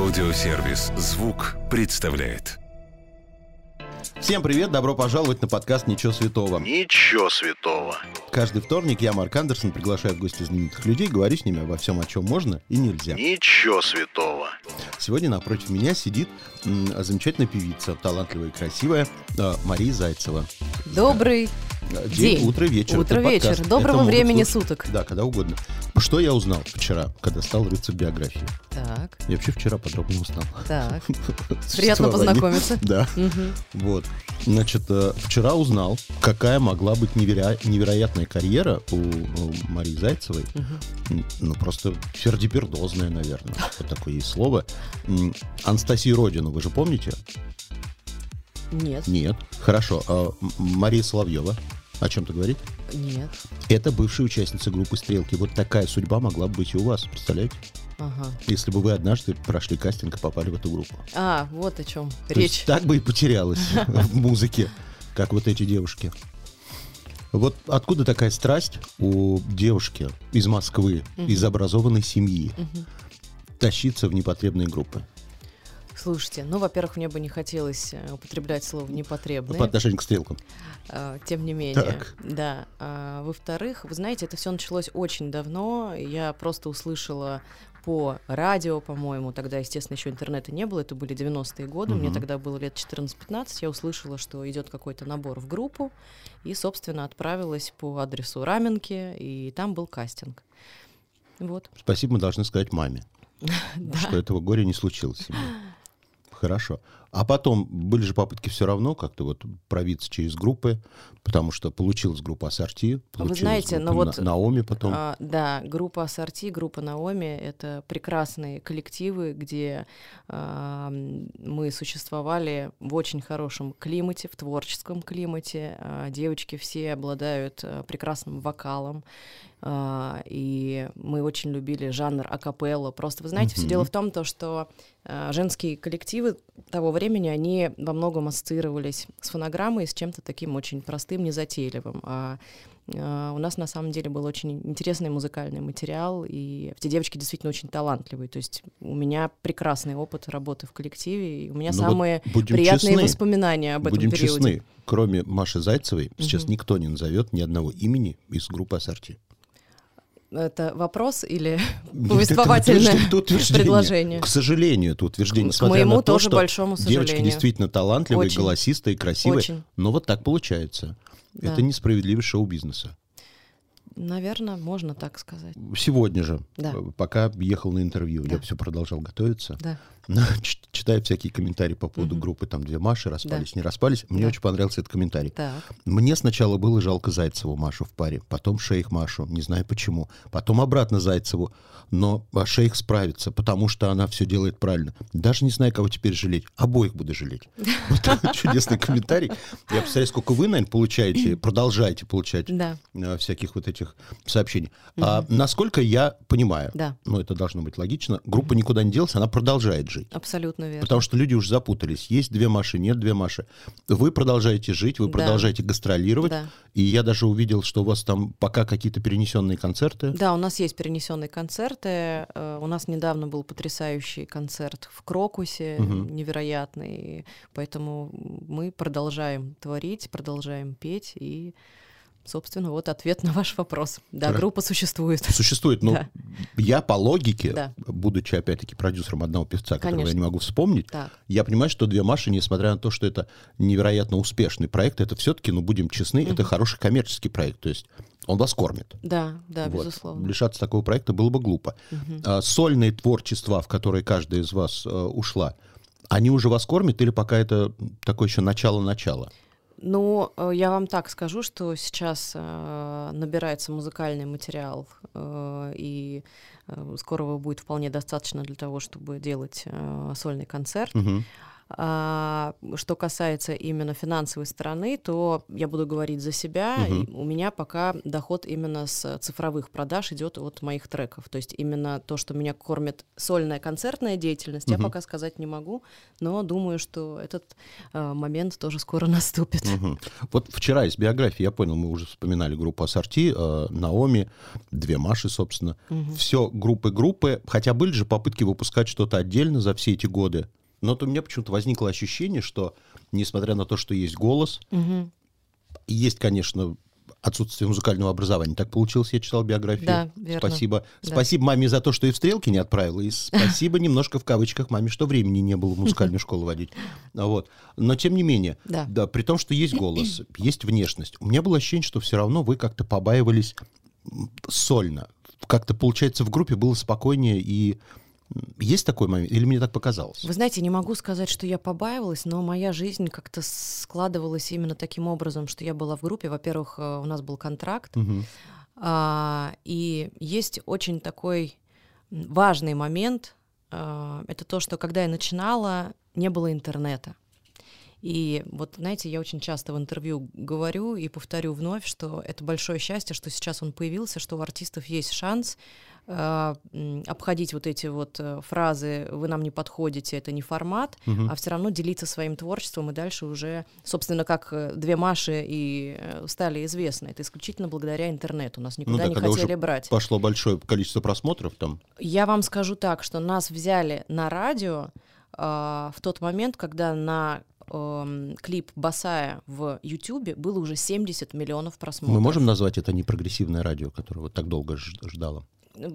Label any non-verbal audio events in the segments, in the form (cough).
Аудиосервис «Звук» представляет. Всем привет, добро пожаловать на подкаст «Ничего святого». Ничего святого. Каждый вторник я, Марк Андерсон, приглашаю в гости знаменитых людей, говорю с ними обо всем, о чем можно и нельзя. Ничего святого. Сегодня напротив меня сидит м, замечательная певица, талантливая и красивая э, Мария Зайцева. Добрый Э, День. утро, вечер. Утро, вечер. Доброго Это времени слушать- суток. Да, когда угодно. Что я узнал вчера, когда стал рыться в биографии? Так, Я вообще вчера подробно узнал. так. (laughs) Приятно познакомиться. (laughs) Да. Мгм. Вот. Значит, э, вчера узнал, какая могла быть неверо- невероятная карьера у, у Марии Зайцевой. М, Ну, просто фердипердозная, наверное. (laughs) Вот такое есть слово. М, Анастасию Родину, вы же помните? Нет, Нет. Хорошо. А Мария Соловьева. О чем-то говорит? нет. Это бывшая участница группы «Стрелки». Вот такая судьба могла бы быть и у вас, представляете? Ага. Если бы вы однажды прошли кастинг и попали в эту группу. А, вот о чем То есть речь. так бы и потерялась (laughs) в музыке, как вот эти девушки. Вот откуда такая страсть у девушки из Москвы, из образованной семьи, тащиться в непотребные группы Слушайте, ну, во-первых, мне бы не хотелось э, употреблять слово непотребное. по отношению к стрелкам? А, Тем не менее, Так. да. А, Во-вторых, вы знаете, это все началось очень давно. Я просто услышала по радио, по-моему, тогда, естественно, еще интернета не было, это были 90-е годы, мне Мгм. тогда было лет 14-15, я услышала, что идет какой-то набор в группу, и, собственно, отправилась по адресу Раменки, и там был кастинг. Вот. Спасибо мы должны сказать маме, (laughs) что этого горя не случилось. Хорошо. А потом были же попытки все равно как-то вот пробиться через группы, потому что получилась группа Ассорти, получилась знаете, группа ну вот, На- Наоми потом. А, да, группа Ассорти, группа Наоми — это прекрасные коллективы, где а, мы существовали в очень хорошем климате, в творческом климате. А, девочки все обладают а, прекрасным вокалом, а, и мы очень любили жанр акапелла. Просто, вы знаете, все Мгм. дело в том, то, что а, женские коллективы того времени, они во многом ассоциировались с фонограммой, с чем-то таким очень простым, незатейливым. А а, у нас на самом деле был очень интересный музыкальный материал, и эти девочки действительно очень талантливые. То есть у меня прекрасный опыт работы в коллективе, и у меня Ну вот самые будем приятные честны. воспоминания об этом Будем периоде. честны, кроме Маши Зайцевой, сейчас Мгм. никто не назовет ни одного имени из группы Ассорти. Это вопрос или (laughs) повествовательное это это предложение? К сожалению, это утверждение. К моему на то, тоже что большому девочки сожалению. действительно талантливые, Очень. голосистые, красивые. Очень. Но вот так получается. Да. Это несправедливость шоу-бизнеса. Наверное, можно так сказать. Сегодня же, Да. э, пока ехал на интервью, я Да. все продолжал готовиться, Да. (laughs) ч- читая всякие комментарии по поводу Мгм. группы, там две Маши распались, Да. не распались, мне Да. очень понравился этот комментарий. Так. Мне сначала было жалко Зайцеву Машу в паре, потом Шейх Машу, не знаю почему, потом обратно Зайцеву, но а, Шейх справится, потому что она все делает правильно. Даже не знаю, кого теперь жалеть, обоих буду жалеть. (laughs) Вот чудесный комментарий. Я представляю, сколько вы, наверное, получаете, (clears throat) продолжаете получать э, всяких вот этих сообщений. А насколько я понимаю, ну это должно быть логично, группа никуда не делась, она продолжает жить. Абсолютно верно. Потому что люди уже запутались. Есть две Маши, нет две Маши. Вы продолжаете жить, вы Да. продолжаете гастролировать. Да. И я даже увидел, что у вас там пока какие-то перенесенные концерты. Да, у нас есть перенесенные концерты. Э, У нас недавно был потрясающий концерт в Крокусе, Мгм. невероятный. Поэтому мы продолжаем творить, продолжаем петь. И, собственно, вот ответ на ваш вопрос. Да, Хорошо. группа существует. Существует, но Да. я по логике, Да. будучи опять-таки продюсером одного певца, которого я не могу вспомнить, Так. я понимаю, что «Две Маши», несмотря на то, что это невероятно успешный проект, это все-таки, ну, будем честны, это хороший коммерческий проект. То есть он вас кормит. Да, да, Вот. безусловно. Лишаться такого проекта было бы глупо. Мгм. А, сольные творчества, в которые каждая из вас э, ушла, они уже вас кормят или пока это такое еще начало-начало? Ну, э, я вам так скажу, что сейчас э, набирается музыкальный материал, э, и э, скоро его будет вполне достаточно для того, чтобы делать э, сольный концерт. Мгм. А, что касается именно финансовой стороны, то я буду говорить за себя. Мгм. У меня пока доход именно с цифровых продаж идет от моих треков. То есть именно то, что меня кормит сольная концертная деятельность, я Мгм. пока сказать не могу, но думаю, что этот а, момент тоже скоро (laughs) наступит. Мгм. Вот вчера из биографии, я понял, мы уже вспоминали группу Ассорти, э, Наоми, две Маши, собственно. Мгм. Все группы-группы, хотя были же попытки выпускать что-то отдельно за все эти годы. Но вот у меня почему-то возникло ощущение, что, несмотря на то, что есть голос, и есть, конечно, отсутствие музыкального образования. Так получилось, я читал биографию. Да, верно. Спасибо. Да. Спасибо маме за то, что и в стрелки не отправила. И спасибо (laughs) немножко в кавычках маме, что времени не было в музыкальную (laughs) школу водить. Вот. Но тем не менее, Да. да, при том, что есть голос, (clears throat) есть внешность. У меня было ощущение, что все равно вы как-то побаивались сольно. Как-то, получается, в группе было спокойнее и есть такой момент? Или мне так показалось? Вы знаете, не могу сказать, что я побаивалась, но моя жизнь как-то складывалась именно таким образом, что я была в группе. Во-первых, э, у нас был контракт, Мгм. а, и есть очень такой важный момент. а, это то, что когда я начинала, не было интернета. И вот, знаете, я очень часто в интервью говорю и повторю вновь, что это большое счастье, что сейчас он появился, что у артистов есть шанс обходить вот эти вот э, фразы «вы нам не подходите», это не формат, Мгм. а все равно делиться своим творчеством и дальше уже, собственно, как э, две Маши и э, стали известны. Это исключительно благодаря интернету. Нас никуда Ну да, не хотели брать. Пошло большое количество просмотров там. Я вам скажу так, что нас взяли на радио а, в тот момент, когда на эм, клип Басая в Ютубе было уже 70 миллионов просмотров. Мы можем назвать это непрогрессивное радио, которое вот так долго ждало?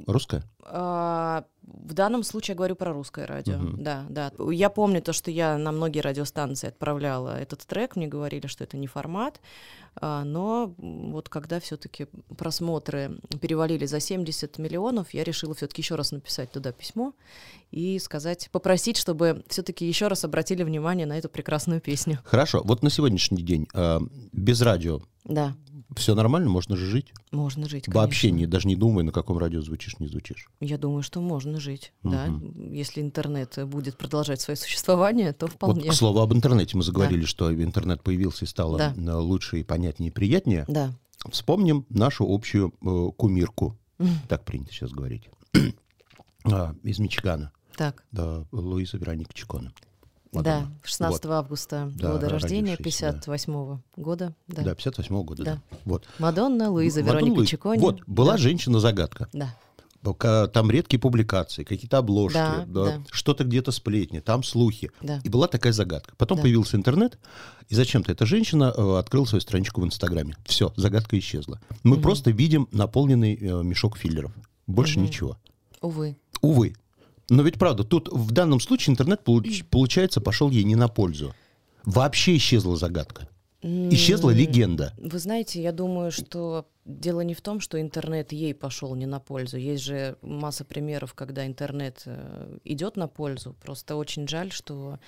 Русское? А, В данном случае я говорю про русское радио. Мгм. Да, да. Я помню то, что я на многие радиостанции отправляла этот трек, мне говорили, что это не формат. А, Но вот когда все-таки просмотры перевалили за 70 миллионов, я решила все-таки еще раз написать туда письмо и сказать, попросить, чтобы все-таки еще раз обратили внимание на эту прекрасную песню. Хорошо. Вот на сегодняшний день э, без радио Да, все нормально, можно же жить? можно жить. Вообще конечно. не, даже не думай, на каком радио звучишь, не звучишь. Я думаю, что можно жить, да. Мгм. Если интернет будет продолжать свое существование, то вполне. Вот, к слову, об интернете. Мы заговорили, что интернет появился и стало Да. лучше и понятнее и приятнее. Да. Вспомним нашу общую э, кумирку, так принято сейчас говорить, (clears throat) А, из Мичигана, Так, да, Луиза Вероника Чикона. Да, Мадонна. 16 августа Да, года рождения, родившаяся, да. 58 года. Да. Да, 58 года, да. Да. Вот. Мадонна, Луиза Мадонна Вероника Луиза. Чикони. Вот, была да. женщина-загадка. Да, Там редкие публикации, какие-то обложки, Да, да, да. что-то где-то сплетни, там слухи. да. И была такая загадка. Потом Да. появился интернет, и зачем-то эта женщина э, открыла свою страничку в Инстаграме. Все, загадка исчезла. Мы Мгм. просто видим наполненный э, мешок филлеров. Больше Мгм. ничего. Увы. Увы. Но ведь правда, тут в данном случае интернет, получ- получается, пошел ей не на пользу. Вообще исчезла загадка. Исчезла легенда. Вы знаете, я думаю, что дело не в том, что интернет ей пошел не на пользу. Есть же масса примеров, когда интернет э, идет на пользу. Просто очень жаль, что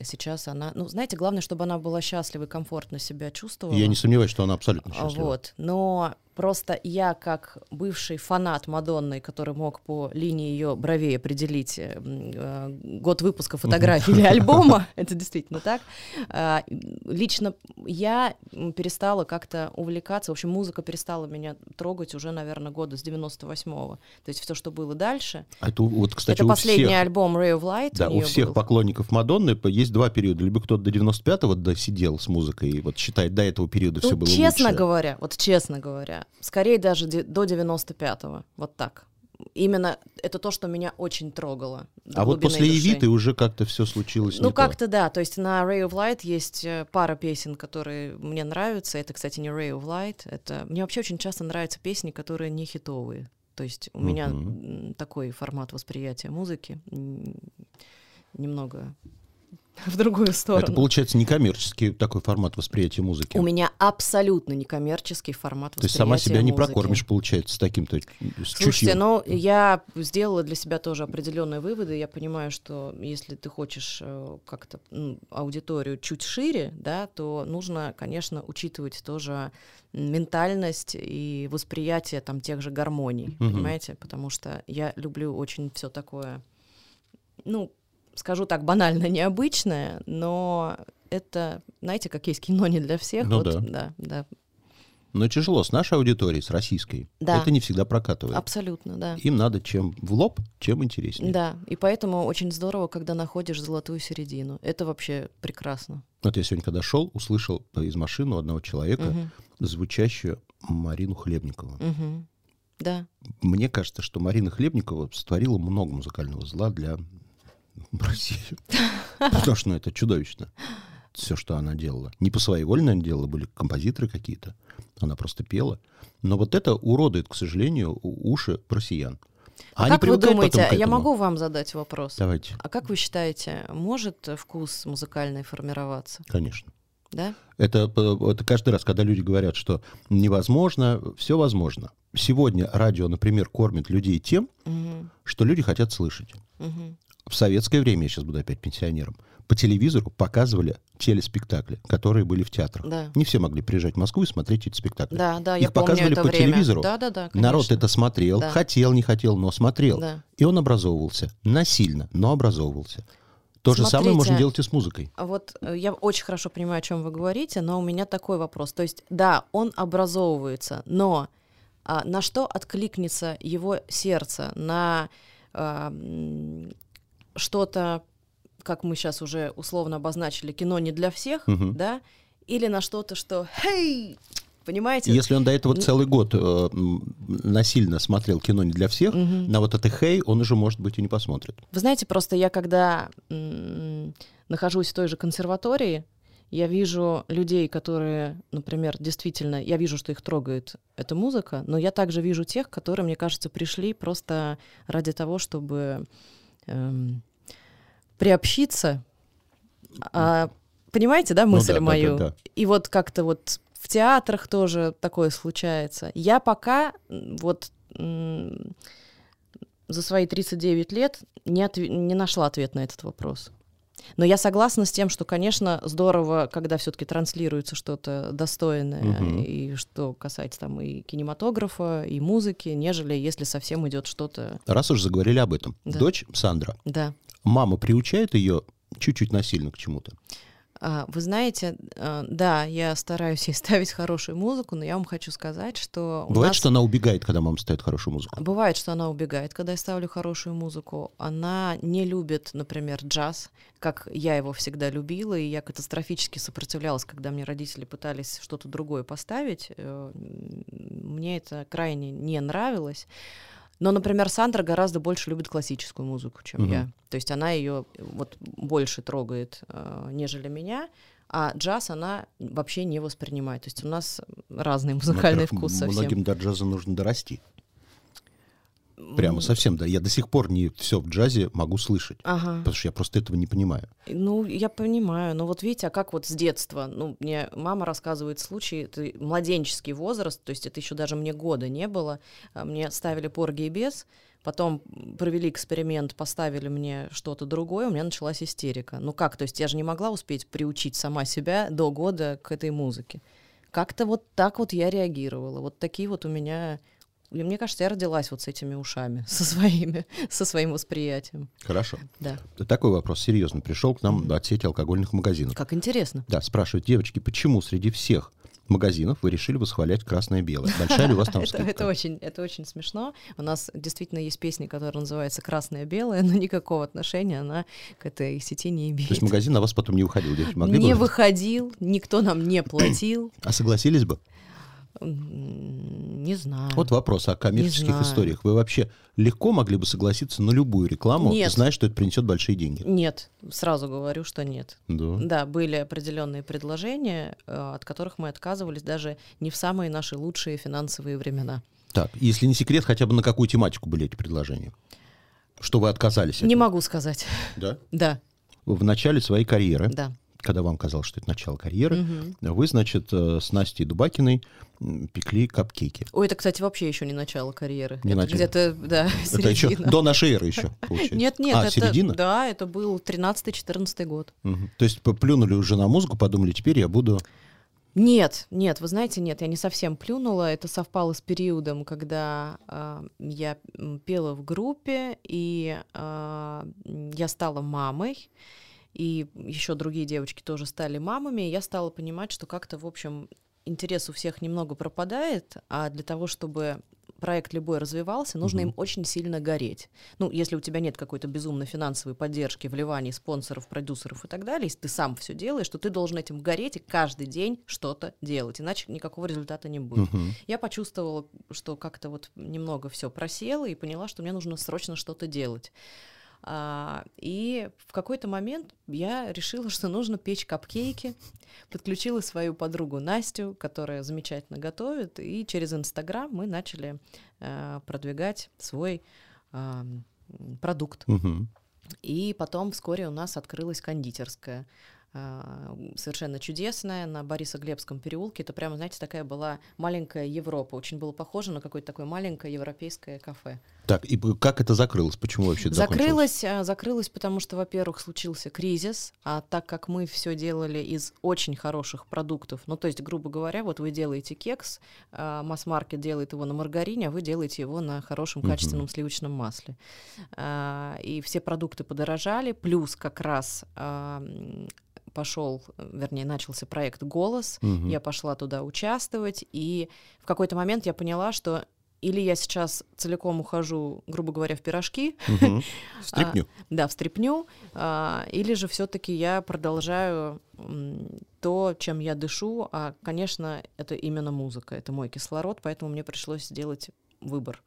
сейчас она... Ну, знаете, главное, чтобы она была счастлива и комфортно себя чувствовала. Я не сомневаюсь, что она абсолютно А, счастлива. Вот. Но просто я, как бывший фанат Мадонны, который мог по линии ее бровей определить э, э, год выпуска фотографии или (laughs) альбома, (laughs) это действительно так, а, лично я перестала как-то увлекаться, в общем, музыка перестала меня трогать уже, наверное, года с 98-го. То есть все, что было дальше. А это вот, кстати, это последний всех, альбом Ray of Light. да, у всех был. поклонников Мадонны есть два периода. Либо кто-то до 95-го досидел с музыкой и вот считает, до этого периода Ну, все было честно лучше. говоря, вот честно говоря, скорее даже до 95-го, вот так. Именно это то, что меня очень трогало. А вот после души. Евиты уже как-то все случилось Ну, как-то да. То есть на Ray of Light есть э, пара песен, которые мне нравятся. Это, кстати, не Ray of Light. Это... Мне вообще очень часто нравятся песни, которые не хитовые. То есть у меня Мгм. м, такой формат восприятия музыки. Немного (laughs) в другую сторону. Это получается некоммерческий такой формат восприятия музыки. У меня абсолютно некоммерческий формат То есть сама восприятия себя не музыки. прокормишь, получается, с таким-то с Слушайте, чутьем. ну я сделала для себя тоже определенные выводы. Я понимаю, что если ты хочешь э, как-то м, аудиторию чуть шире, да, то нужно, конечно, учитывать тоже ментальность и восприятие там тех же гармоний, Мгм. понимаете? Потому что я люблю очень все такое, ну скажу так, банально необычное, но это, знаете, как есть кино не для всех. Ну вот, да. да, да, Но тяжело с нашей аудиторией, с российской. Да. Это не всегда прокатывает. абсолютно, да. Им надо чем в лоб, чем интереснее. Да, и поэтому очень здорово, когда находишь золотую середину. Это вообще прекрасно. Вот я сегодня, когда шел, услышал из машины у одного человека Мгм, звучащую Марину Хлебникову. мгм. Да, Мне кажется, что Марина Хлебникова створила много музыкального зла для России. Потому что ну, это чудовищно. Все, что она делала. Не по своей воле, наверное, делала, были композиторы какие-то. Она просто пела. Но вот это уродует, к сожалению, уши россиян. А как вы думаете, я могу вам задать вопрос? Давайте, А как вы считаете, может вкус музыкальный формироваться? конечно. Да? Это, это каждый раз, когда люди говорят, что невозможно, все возможно. Сегодня радио, например, кормит людей тем, Мгм, что люди хотят слышать. мгм. В советское время, я сейчас буду опять пенсионером, по телевизору показывали телеспектакли, которые были в театрах. Да. Не все могли приезжать в Москву и смотреть эти спектакли. Да, да, Их я показывали по время. телевизору. Да, да, да. Народ это смотрел, Да. хотел, не хотел, но смотрел. Да. И он образовывался. Насильно, но образовывался. То же самое Смотрите. можно делать и с музыкой. Вот э, я очень хорошо понимаю, о чем вы говорите, но у меня такой вопрос. То есть, да, он образовывается, но а, на что откликнется его сердце? На а, что-то, как мы сейчас уже условно обозначили, кино не для всех, Мгм. да? Или на что-то, что «Хей!» Понимаете? Если он до этого целый год э, насильно смотрел кино не для всех, Мгм. на вот это хей он уже, может быть, и не посмотрит. Вы знаете, просто я когда м, нахожусь в той же консерватории, я вижу людей, которые, например, действительно, я вижу, что их трогает эта музыка, но я также вижу тех, которые, мне кажется, пришли просто ради того, чтобы эм, приобщиться. А, понимаете, да, Ну мысль да, да, да, мою? да. И вот как-то вот в театрах тоже такое случается. Я пока вот за свои 39 лет не, отве- не нашла ответ на этот вопрос. Но я согласна с тем, что, конечно, здорово, когда все-таки транслируется что-то достойное, Мгм. и что касается там и кинематографа, и музыки, нежели если совсем идет что-то. Раз уж заговорили об этом. Да. Дочь Сандра. Да. Мама приучает ее чуть-чуть насильно к чему-то. А, Вы знаете, а, да, я стараюсь ей (laughs) ставить хорошую музыку, но я вам хочу сказать, что Бывает, нас- что она убегает, когда мама ставит хорошую музыку. Бывает, что она убегает, когда я ставлю хорошую музыку. Она не любит, например, джаз, как я его всегда любила, и я катастрофически сопротивлялась, когда мне родители пытались что-то другое поставить. Э, Мне это крайне не нравилось. Но, например, Сандра гораздо больше любит классическую музыку, чем Мгм. я. То есть она ее вот больше трогает, э, нежели меня. А джаз она вообще не воспринимает. То есть у нас разный музыкальный Во-первых, вкус совсем. Многим до джаза нужно дорасти. Прямо совсем, да. Я до сих пор не все в джазе могу слышать. Ага. Потому что я просто этого не понимаю. Ну, я понимаю, но вот видите, а как вот с детства? Ну, мне мама рассказывает случай, это младенческий возраст, то есть это еще даже мне года не было. А Мне ставили порги и без, потом провели эксперимент, поставили мне что-то другое, у меня началась истерика. Ну как, то есть я же не могла успеть приучить сама себя до года к этой музыке. Как-то вот так вот я реагировала. Вот такие вот у меня... и Мне кажется, я родилась вот с этими ушами, (laughs) со своими, со своим восприятием. Хорошо. Да. Такой вопрос серьезно пришел к нам от сети алкогольных магазинов. Как интересно. Да, спрашивают, девочки, почему среди всех магазинов вы решили восхвалять красное-белое? Большая ли у вас там (laughs) это, скидка? это очень, это очень смешно. У нас действительно есть песня, которая называется «Красное белое», (laughs) но никакого отношения она к этой сети не имеет. То есть магазин на вас потом не выходил, девочки? Могли не бы? выходил, никто нам не платил. А согласились бы? Не знаю. Вот вопрос о коммерческих историях. Вы вообще легко могли бы согласиться на любую рекламу, Нет. зная, что это принесет большие деньги? Нет, сразу говорю, что нет. Да. Да, были определенные предложения, э, от которых мы отказывались даже не в самые наши лучшие финансовые времена. Так, если не секрет, хотя бы на какую тематику были эти предложения? Что вы отказались от Не них? могу сказать. Да? Да, В начале своей карьеры, да. Когда вам казалось, что это начало карьеры, Мгм. вы, значит, э, с Настей Дубакиной пекли капкейки. Ой, это, кстати, вообще еще не начало карьеры. Не это начало. где-то, да, Это еще середина. до нашей эры еще, (laughs) получается. Нет, нет, а, это, середина? да, это был 13-14 год. Мгм. То есть поплюнули уже на музыку, подумали, теперь я буду Нет, нет, вы знаете, нет, я не совсем плюнула. Это совпало с периодом, когда э, я пела в группе, и э, я стала мамой, и еще другие девочки тоже стали мамами, я стала понимать, что как-то, в общем, интерес у всех немного пропадает, а для того, чтобы проект любой развивался, нужно mm-hmm. им очень сильно гореть. Ну, если у тебя нет какой-то безумной финансовой поддержки, вливаний спонсоров, продюсеров и так далее, если ты сам все делаешь, то ты должен этим гореть и каждый день что-то делать, иначе никакого результата не будет. Mm-hmm. Я почувствовала, что как-то вот немного все просело и поняла, что мне нужно срочно что-то делать. А, и в какой-то момент я решила, что нужно печь капкейки. Подключила свою подругу Настю, которая замечательно готовит, и через Инстаграм мы начали а, продвигать свой а, продукт. Угу. И потом вскоре у нас открылась кондитерская. А, совершенно чудесная на Борисоглебском переулке. Это прямо, знаете, такая была маленькая Европа. Очень было похоже на какое-то такое маленькое европейское кафе. Так, и как это закрылось? Почему вообще это закрылось? Закончилось? Закрылось, потому что, во-первых, случился кризис, а так как мы все делали из очень хороших продуктов, ну, то есть, грубо говоря, вот вы делаете кекс, а масс-маркет делает его на маргарине, а вы делаете его на хорошем качественном угу. сливочном масле. А, и все продукты подорожали, плюс как раз пошел, вернее, начался проект «Голос», угу. я пошла туда участвовать, и в какой-то момент я поняла, что или я сейчас целиком ухожу, грубо говоря, в пирожки, угу. (laughs) в стрипню. а, да, в стрипню, а, или же все-таки я продолжаю то, чем я дышу, а, конечно, это именно музыка, это мой кислород, поэтому мне пришлось сделать выбор.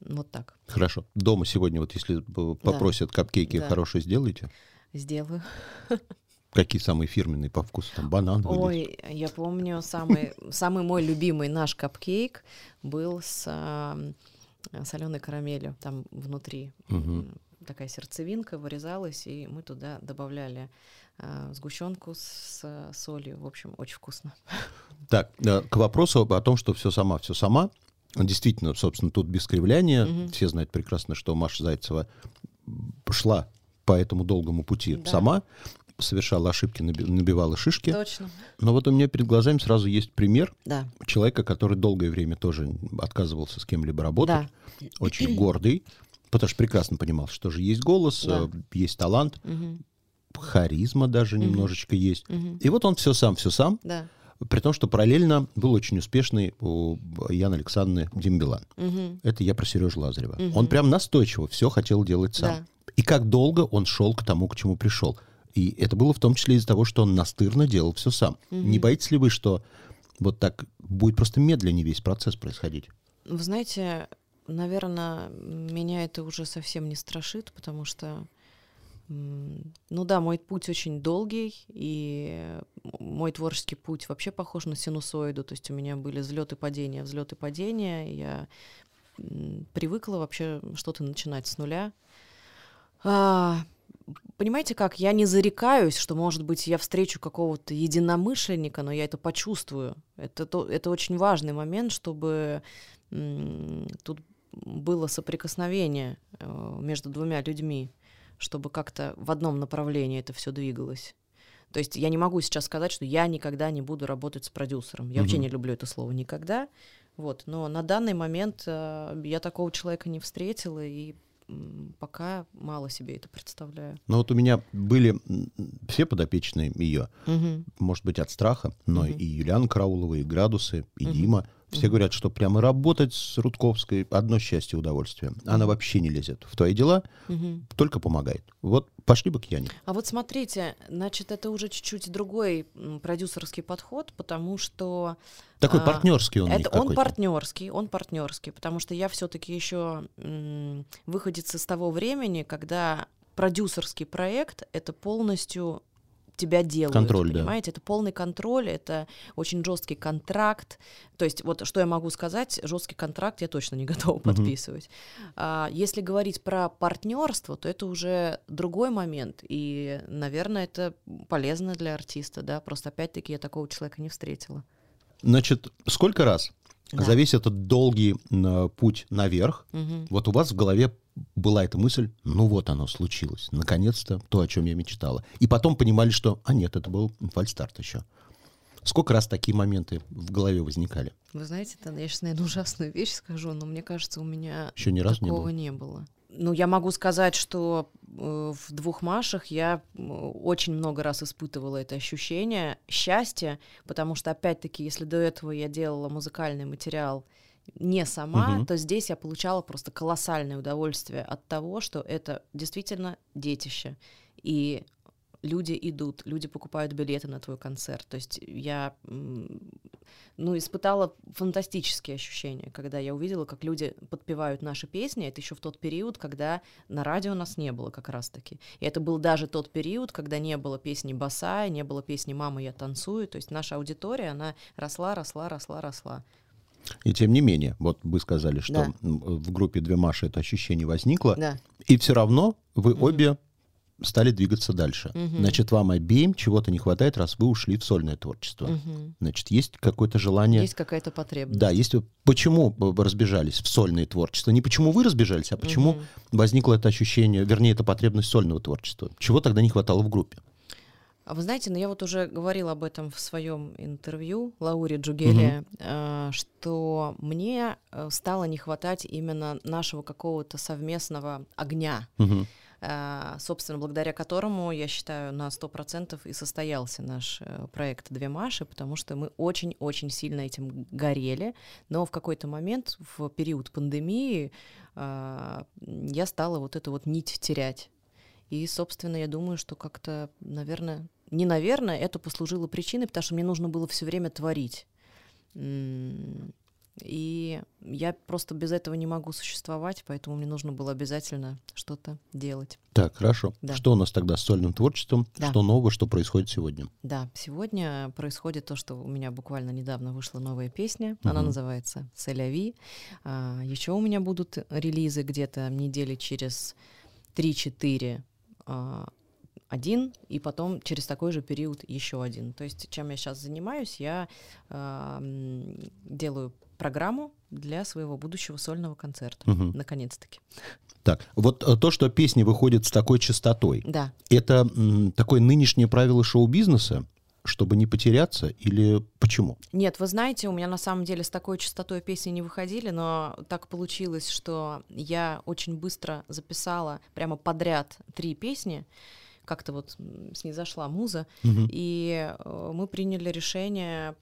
Вот так. Хорошо. Дома сегодня, вот если попросят да. капкейки да. хорошие, сделайте? Сделаю. (laughs) Какие самые фирменные по вкусу? Там банан Ой, я помню, самый, самый мой любимый наш капкейк был с э, соленой карамелью. Там внутри угу. такая сердцевинка вырезалась, и мы туда добавляли э, сгущенку с э, солью. В общем, очень вкусно. Так, э, к вопросу о том, что все сама, все сама. Действительно, собственно, тут без кривляния. Угу. Все знают прекрасно, что Маша Зайцева шла по этому долгому пути да. сама совершала ошибки, набивала шишки. Точно. Но вот у меня перед глазами сразу есть пример да. человека, который долгое время тоже отказывался с кем-либо работать, да. очень (clears throat) гордый, потому что прекрасно понимал, что же есть голос, да. Э, есть талант, угу. харизма даже угу. немножечко есть. Угу. И вот он все сам, все сам. Да. При том, что параллельно был очень успешный у Яны Александры Дембелан. Угу. Это я про Сережу Лазарева. Угу. Он прям настойчиво все хотел делать сам. Да. И как долго он шел к тому, к чему пришел. И это было в том числе из-за того, что он настырно делал все сам. Угу. Не боитесь ли вы, что вот так будет просто медленнее весь процесс происходить? Вы знаете, наверное, меня это уже совсем не страшит, потому что, ну да, мой путь очень долгий, и мой творческий путь вообще похож на синусоиду, то есть у меня были взлеты падения, взлеты падения, я привыкла вообще что-то начинать с нуля. А, понимаете как, я не зарекаюсь, что, может быть, я встречу какого-то единомышленника, но я это почувствую. Это, то, это очень важный момент, чтобы тут было соприкосновение э, между двумя людьми, чтобы как-то в одном направлении это все двигалось. То есть я не могу сейчас сказать, что я никогда не буду работать с продюсером. Я угу. вообще не люблю это слово никогда. Вот, но на данный момент э, я такого человека не встретила, и пока мало себе это представляю. Ну вот у меня были все подопечные ее, угу. может быть, от страха, но угу. и Юлиана Караулова, и Градусы, и угу. Дима. Все говорят, что прямо работать с Рудковской одно счастье удовольствие. Она вообще не лезет в твои дела, угу. только помогает. Вот пошли бы к Яне. А вот смотрите, значит, это уже чуть-чуть другой продюсерский подход, потому что такой а, партнерский он. Это он партнерский, он партнерский, потому что я все-таки еще м- выходец из того времени, когда продюсерский проект это полностью тебя делают. Контроль, понимаете? Да. Это полный контроль, это очень жесткий контракт. То есть вот что я могу сказать, жесткий контракт я точно не (laughs) готова подписывать. Uh-huh. А, если говорить про партнерство, то это уже другой момент, и, наверное, это полезно для артиста, да. Просто опять-таки я такого человека не встретила. Значит, сколько раз да. за весь этот долгий э, путь наверх, угу. вот у вас в голове была эта мысль, ну вот оно случилось, наконец-то то, о чем я мечтала. И потом понимали, что, а нет, это был фальстарт еще. Сколько раз такие моменты в голове возникали? Вы знаете, это, я сейчас, наверное, (laughs) ужасную вещь скажу, но мне кажется, у меня Еще ни разу не такого было? не было. Ну, я могу сказать, что э, в двух Машах я очень много раз испытывала это ощущение счастья, потому что, опять-таки, если до этого я делала музыкальный материал не сама, Мгм. то здесь я получала просто колоссальное удовольствие от того, что это действительно детище. И люди идут, люди покупают билеты на твой концерт. То есть я ну, испытала фантастические ощущения, когда я увидела, как люди подпевают наши песни. Это еще в тот период, когда на радио нас не было как раз-таки. И это был даже тот период, когда не было песни «Босая», не было песни «Мама, я танцую». То есть наша аудитория, она росла, росла, росла, росла. И тем не менее, вот вы сказали, что Да. в группе «Две Маши» это ощущение возникло, Да. и все равно вы Мгм. обе стали двигаться дальше. Мгм. Значит, вам обеим чего-то не хватает, раз вы ушли в сольное творчество. Мгм. Значит, есть какое-то желание... Есть какая-то потребность. Да, есть... Почему разбежались в сольное творчество? Не почему вы разбежались, а почему Мгм. возникло это ощущение, вернее, это потребность сольного творчества? Чего тогда не хватало в группе? А вы знаете, ну я вот уже говорила об этом в своем интервью Лауре Джугеле, э, что мне э, стало не хватать именно нашего какого-то совместного огня, Мгм. э, собственно, благодаря которому, я считаю, на 100% и состоялся наш э, проект «Две Маши», потому что мы очень-очень сильно этим горели, но в какой-то момент, в период пандемии, я стала вот эту вот нить терять. И, собственно, я думаю, что как-то, наверное, не наверное, это послужило причиной, потому что мне нужно было все время творить. И я просто без этого не могу существовать, поэтому мне нужно было обязательно что-то делать. Так, хорошо. Да. Что у нас тогда с сольным творчеством? Да. Что нового, что происходит сегодня? Да, сегодня происходит то, что у меня буквально недавно вышла новая песня. Она Мгм. называется «Селяви». Еще у меня будут релизы где-то недели через 3-4 а, один, и потом через такой же период еще один. То есть, чем я сейчас занимаюсь, я а, м, делаю программу для своего будущего сольного концерта. Мгм. Наконец-таки. Так, вот э, то, что песни выходят с такой частотой, Да. это м, такое нынешнее правило шоу-бизнеса, чтобы не потеряться, или почему? Нет, вы знаете, у меня на самом деле с такой частотой песни не выходили, но так получилось, что я очень быстро записала прямо подряд три песни. Как-то вот снизошла муза, Мгм. и э, мы приняли решение,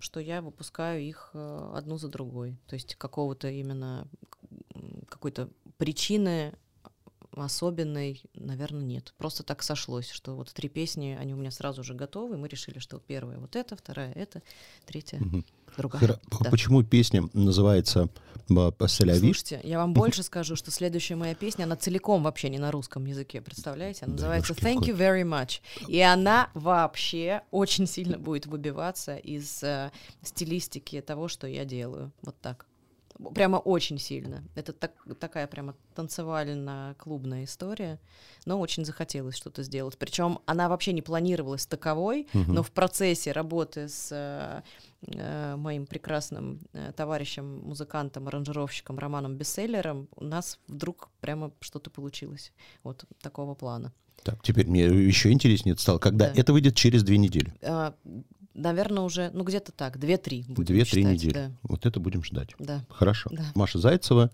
что я выпускаю их э, одну за другой. То есть какого-то именно какой-то причины особенной, наверное, нет. Просто так сошлось, что вот три песни, они у меня сразу же готовы, мы решили, что первая вот эта, вторая это, третья другая. Хра- Да. Почему песня называется «Селяви»? Слушайте, я вам больше скажу, что следующая моя песня, она целиком вообще не на русском языке, представляете? Она Да, называется Thank you very much. И она вообще очень сильно будет выбиваться из э, стилистики того, что я делаю. Вот так. Прямо очень сильно. Это так, такая прямо танцевально-клубная история, но очень захотелось что-то сделать. Причем она вообще не планировалась таковой, Мгм. но в процессе работы с э, э, моим прекрасным э, товарищем, музыкантом, аранжировщиком Романом Бестселлером у нас вдруг прямо что-то получилось вот такого плана. Так, теперь мне еще интереснее стало, когда Да. это выйдет через две недели. Наверное, уже, ну где-то так, две-три будем Две-три недели. Да, Вот это будем ждать. да. Хорошо. Да. Маша Зайцева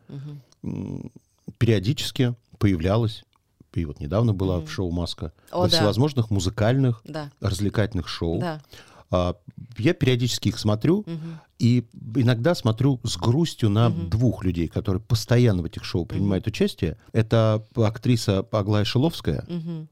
м, периодически появлялась, и вот недавно была Мгм. в шоу «Маска», О, во да. всевозможных музыкальных, Да, развлекательных шоу. да. А, я периодически их смотрю, мгм. и иногда смотрю с грустью на Мгм. двух людей, которые постоянно в этих шоу принимают участие. Это актриса Аглая Шиловская, Мгм.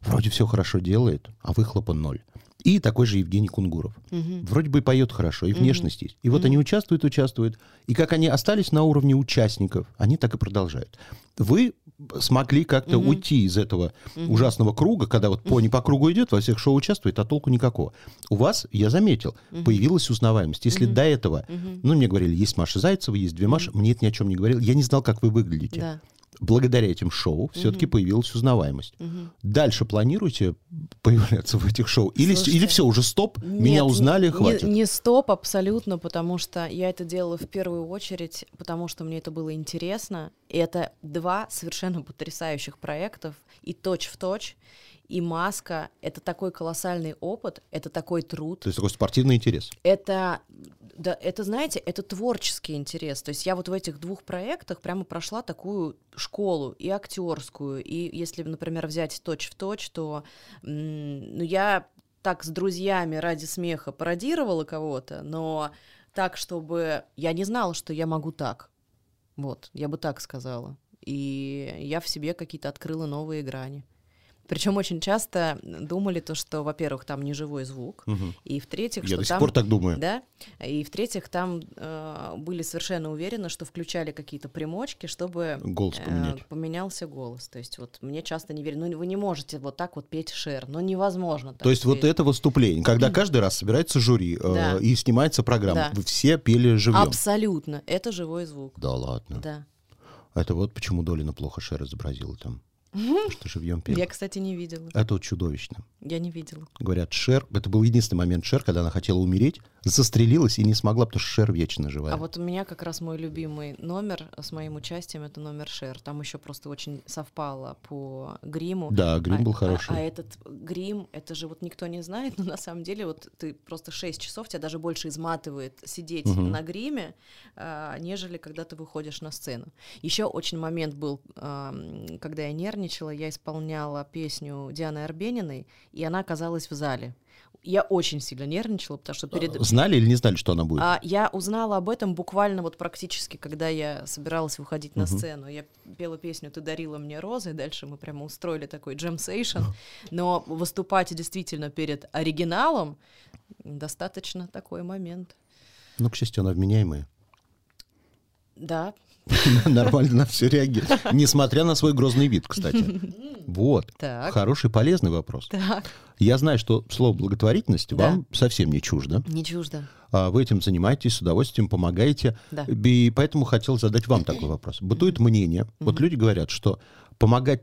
вроде все хорошо делает, а выхлопа ноль. И такой же Евгений Кунгуров. Мгм. Вроде бы и поет хорошо, и внешность есть. И вот Мгм. они участвуют, участвуют. И как они остались на уровне участников, они так и продолжают. Вы смогли как-то Мгм. уйти из этого Мгм. ужасного круга, когда вот пони по кругу идет, во всех шоу участвует, а толку никакого. У вас, я заметил, Мгм. появилась узнаваемость. Если Мгм. до этого, Мгм. ну, мне говорили, есть Маша Зайцева, есть две Маши, мне это ни о чем не говорил. Я не знал, как вы выглядите. Да. Благодаря этим шоу все-таки Мгм. появилась узнаваемость. Мгм. Дальше планируете появляться в этих шоу? Или, Слушайте, или все, уже стоп, меня Нет, узнали, не- хватит? Не, стоп абсолютно, потому что я это делала в первую очередь, потому что мне это было интересно. И это два совершенно потрясающих проектов, и точь в точь. И маска — это такой колоссальный опыт, это такой труд. То есть такой спортивный интерес. Это, да, это, знаете, это творческий интерес. То есть я вот в этих двух проектах прямо прошла такую школу и актерскую, и если, например, взять точь в точь, то ну, я так с друзьями ради смеха пародировала кого-то, но так, чтобы я не знала, что я могу так. Вот, я бы так сказала. И я в себе какие-то открыла новые грани. Причем очень часто думали то, что, во-первых, там не живой звук, Мгм. и в-третьих, Я что до сих там... пор так думаю. Да, и в-третьих, там э, были совершенно уверены, что включали какие-то примочки, чтобы Голос э, поменять. поменялся голос. То есть вот мне часто не верят, ну вы не можете вот так вот петь шер, ну невозможно. так То есть вот петь». это выступление, когда каждый раз собирается жюри э, Да. и снимается программа, Да. вы все пели живьем. Абсолютно, это живой звук. Да ладно. Да. Это вот почему Долина плохо Шер изобразила там. Что живьем пел. Я, кстати, не видела. Это вот чудовищно. Я не видела. Говорят, Шер, это был единственный момент Шер, когда она хотела умереть, застрелилась и не смогла, потому что Шер вечно живая. А вот у меня как раз мой любимый номер с моим участием это номер Шер. Там еще просто очень совпало по гриму. Да, грим А- был а- хороший. А, этот грим, это же вот никто не знает, (laughs) но на самом деле вот ты просто 6 часов, тебя даже больше изматывает сидеть Мгм. на гриме, а, нежели когда ты выходишь на сцену. Еще очень момент был, ам, когда я нервничала, я исполняла песню Дианы Арбениной, и она оказалась в зале. Я очень сильно нервничала, потому что перед... Знали или не знали, что она будет? А, я узнала об этом буквально вот практически, когда я собиралась выходить на Мгм. сцену. Я пела песню «Ты дарила мне розы», дальше мы прямо устроили такой джем-сейшн. Но выступать действительно перед оригиналом достаточно такой момент. Ну, к счастью, она вменяемая. Да, (laughs) Нормально на все реагирует. Несмотря на свой грозный вид, кстати. (laughs) Вот. так, Хороший, полезный вопрос. так. Я знаю, что слово благотворительность Да. вам совсем не чуждо. Не чуждо. А Вы этим занимаетесь, с удовольствием помогаете. Да. И поэтому хотел задать вам такой вопрос. Бытует мнение, вот люди говорят, что помогать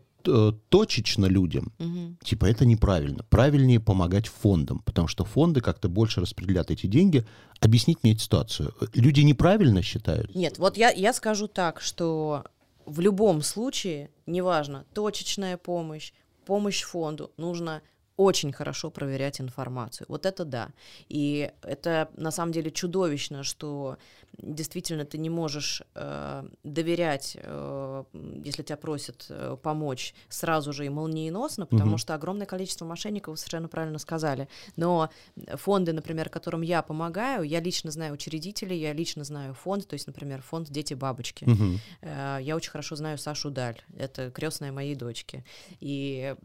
точечно людям, Мгм. типа это неправильно. Правильнее помогать фондам, потому что фонды как-то больше распределят эти деньги. Объяснить мне эту ситуацию. Люди неправильно считают? Нет, вот я, я скажу так, что в любом случае, неважно, точечная помощь, помощь фонду, нужно очень хорошо проверять информацию. Вот это да. И это на самом деле чудовищно, что действительно ты не можешь э, доверять, э, если тебя просят э, помочь сразу же и молниеносно, потому Мгм. что огромное количество мошенников, вы совершенно правильно сказали. Но фонды, например, которым я помогаю, я лично знаю учредителей, я лично знаю фонд, то есть, например, фонд «Дети-бабочки». Мгм. Э, Я очень хорошо знаю Сашу Даль, это крестная моей дочки. И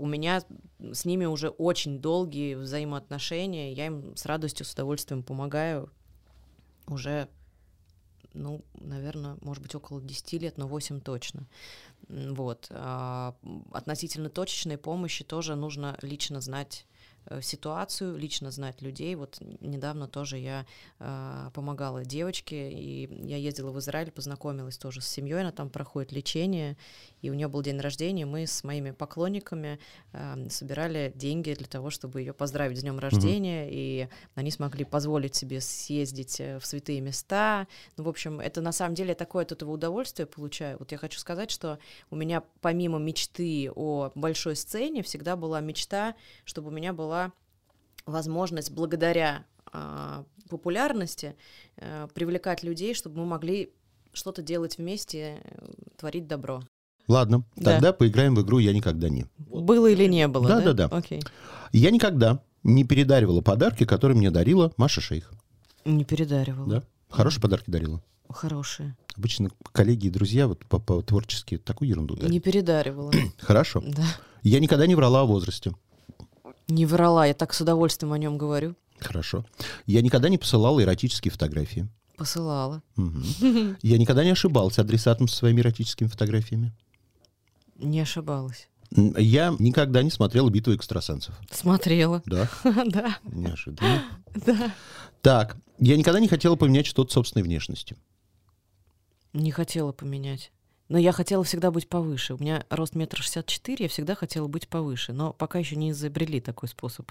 у меня с ними уже очень долгие взаимоотношения, я им с радостью, с удовольствием помогаю уже, ну, наверное, может быть, около 10 лет, но 8 точно. Вот. А, Относительно точечной помощи тоже нужно лично знать ситуацию, лично знать людей. Вот недавно тоже я э, помогала девочке, и я ездила в Израиль, познакомилась тоже с семьей, она там проходит лечение, и у нее был день рождения, мы с моими поклонниками э, собирали деньги для того, чтобы ее поздравить с днем рождения, и они смогли позволить себе съездить э, в святые места. Ну, в общем, это на самом деле такое от этого удовольствие получаю. Вот я хочу сказать, что у меня помимо мечты о большой сцене всегда была мечта, чтобы у меня была возможность благодаря а, популярности э, привлекать людей, чтобы мы могли что-то делать вместе, э, творить добро. Ладно, Да. тогда поиграем в игру «Я никогда не». Было или не было? Да, Да, да, да. Окей. Я никогда не передаривала подарки, которые мне дарила Маша Шейх. Не передаривала. Да? Хорошие подарки дарила. Хорошие. Обычно коллеги и друзья вот по, по творчески такую ерунду дарят. Не передаривала. Хорошо. Да. Я никогда не врала о возрасте. Не врала, я так с удовольствием о нем говорю. Хорошо. Я никогда не посылала эротические фотографии. Посылала. Мгм. Я никогда не ошибался адресатом со своими эротическими фотографиями. Не ошибалась. Я никогда не смотрела битву экстрасенсов. Смотрела. Да, (laughs) Да, неожиданно. (laughs) да. Так, я никогда не хотела поменять что-то собственной внешности. Не хотела поменять. Но я хотела всегда быть повыше. У меня рост метр шестьдесят четыре, я всегда хотела быть повыше. Но пока еще не изобрели такой способ.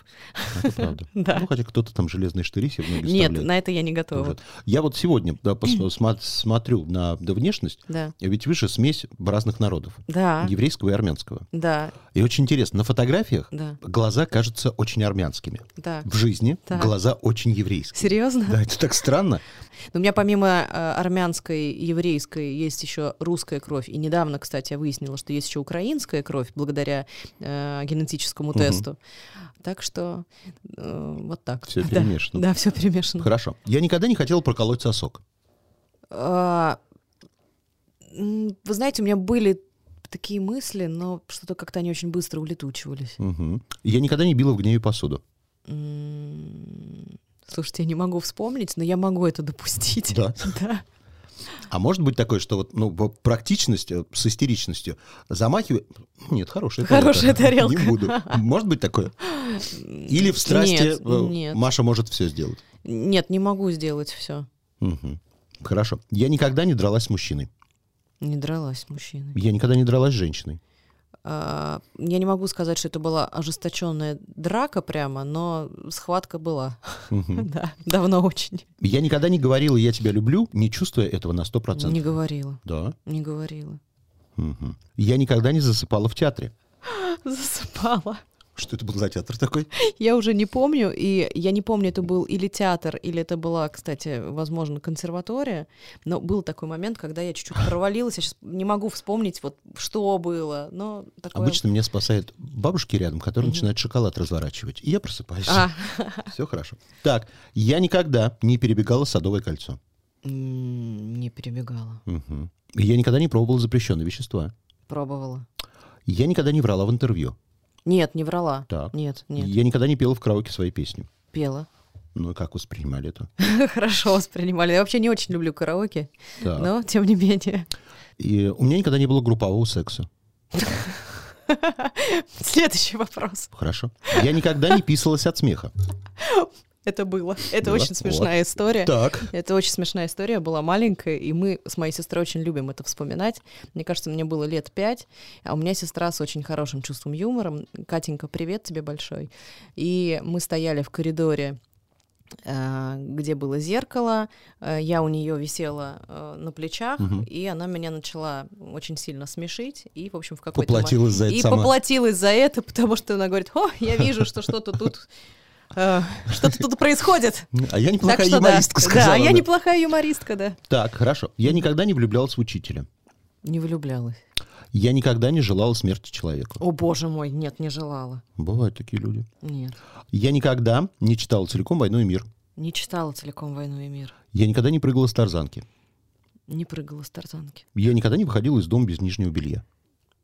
Это правда. (laughs) Да. Ну, хотя кто-то там железные штыри себе многие Нет, на это я не готова. Я вот сегодня да, (clears throat) смотрю на да, внешность, Да. ведь вы же смесь разных народов, Да. еврейского и армянского. Да. И очень интересно, на фотографиях Да. глаза кажутся очень армянскими. Да. В жизни глаза очень еврейские. Серьезно? Да, это так странно. Но у меня помимо э, армянской, еврейской есть еще русская кровь. И недавно, кстати, я выяснила, что есть еще украинская кровь благодаря э, генетическому Мгм. тесту. Так что э, вот так. (laughs) Да. перемешано. Да, все перемешано. Хорошо. Я никогда не хотел проколоть сосок. А, Вы знаете, у меня были такие мысли, но что-то как-то они очень быстро улетучивались. Мгм. Я никогда не била в гневе посуду. Слушайте, я не могу вспомнить, но я могу это допустить. Да. (laughs) Да. А может быть такое, что вот ну, практичность э, с истеричностью замахиваю... Нет, хорошая Хорошая тарелка. Не буду. Может быть такое? Или в страсти Нет, э, нет. Маша может все сделать? Нет, не могу сделать все. Мгм. Хорошо. Я никогда не дралась с мужчиной. Не дралась с мужчиной. Я никогда не дралась с женщиной. А, Я не могу сказать, что это была ожесточенная драка прямо, но схватка была. (laughs) Да, давно очень. Я никогда не говорила «я тебя люблю», не чувствуя этого на 100%. Не говорила, Да. не говорила. Я никогда не засыпала в театре. (gasps) Засыпала. Что это был за театр такой? (laughs) Я уже не помню, и я не помню, это был или театр, или это была, кстати, возможно, консерватория, но был такой момент, когда я чуть-чуть провалилась, я сейчас не могу вспомнить, вот что было, но такое... Обычно меня спасают бабушки рядом, которые Мгм. начинают шоколад разворачивать. И я просыпаюсь. А, (laughs) Все хорошо. Так, я никогда не перебегала Садовое кольцо. не перебегала. Я никогда не пробовала запрещенные вещества. пробовала. Я никогда не врала в интервью. Нет, не врала. Так. Нет, нет, Я никогда не пела в караоке свои песни. пела. Ну и как воспринимали это? (laughs) Хорошо воспринимали. Я вообще не очень люблю караоке, Так. но тем не менее. И у меня никогда не было группового секса. (laughs) Следующий вопрос. Хорошо. Я никогда не писалась от смеха. (laughs) Это было. (laughs) Это Было? очень смешная история. Так. Это очень смешная история, была маленькая, и мы с моей сестрой очень любим это вспоминать. Мне кажется, мне было лет пять, а у меня сестра с очень хорошим чувством юмора. Катенька, привет тебе большой. И мы стояли в коридоре э, где было зеркало, э, я у нее висела э, на плечах, Мгм. и она меня начала очень сильно смешить, и, в общем, в какой-то момент... Поплатилась за это И сама. поплатилась за это, потому что она говорит, о, я вижу, что что-то тут... э, Что-то тут происходит. А я неплохая да. юмористка, Да, сказала. я она. неплохая юмористка, да. Так, хорошо. Я никогда не влюблялась в учителя. Не влюблялась. Я никогда не желала смерти человеку. О, боже мой, нет, не желала. Бывают такие люди. Нет. Я никогда не читала целиком «Войну и мир». Не читала целиком «Войну и мир». Я никогда не прыгала с тарзанки. Не прыгала с тарзанки. Я никогда не выходила из дома без нижнего белья.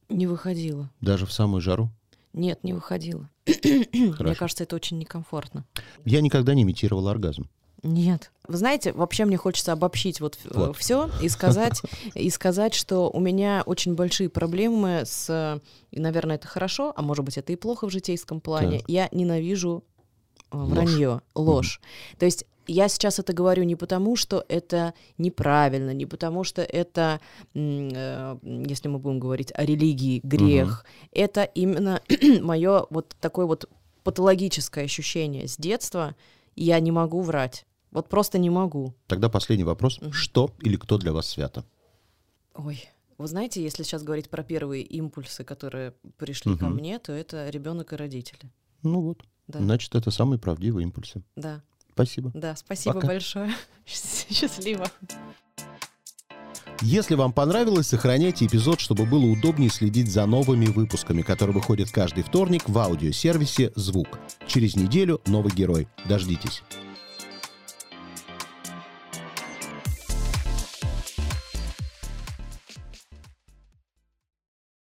Не выходила. Даже в самую жару. Нет, не выходила. (clears throat) Мне кажется, это очень некомфортно. Я никогда не имитировала оргазм. Нет. Вы знаете, вообще мне хочется обобщить вот, Вот. все и сказать, (laughs) и сказать, что у меня очень большие проблемы с, и, наверное, это хорошо, а может быть, это и плохо в житейском плане. Так. Я ненавижу э, вранье, ложь. То есть я сейчас это говорю не потому, что это неправильно, не потому, что это, э, если мы будем говорить о религии, грех. Это именно (clears throat) мое вот такое вот патологическое ощущение с детства. Я не могу врать. Вот просто не могу. Тогда последний вопрос. Мгм. Что или кто для вас свято? Ой, вы знаете, если сейчас говорить про первые импульсы, которые пришли ко Мгм. мне, то это ребенок и родители. Ну вот. Да, Значит, это самые правдивые импульсы. да, Спасибо. да. Спасибо Пока. большое. (laughs) Счастливо. Если вам понравилось, сохраняйте эпизод, чтобы было удобнее следить за новыми выпусками, которые выходят каждый вторник в аудиосервисе «Звук». Через неделю новый герой. Дождитесь.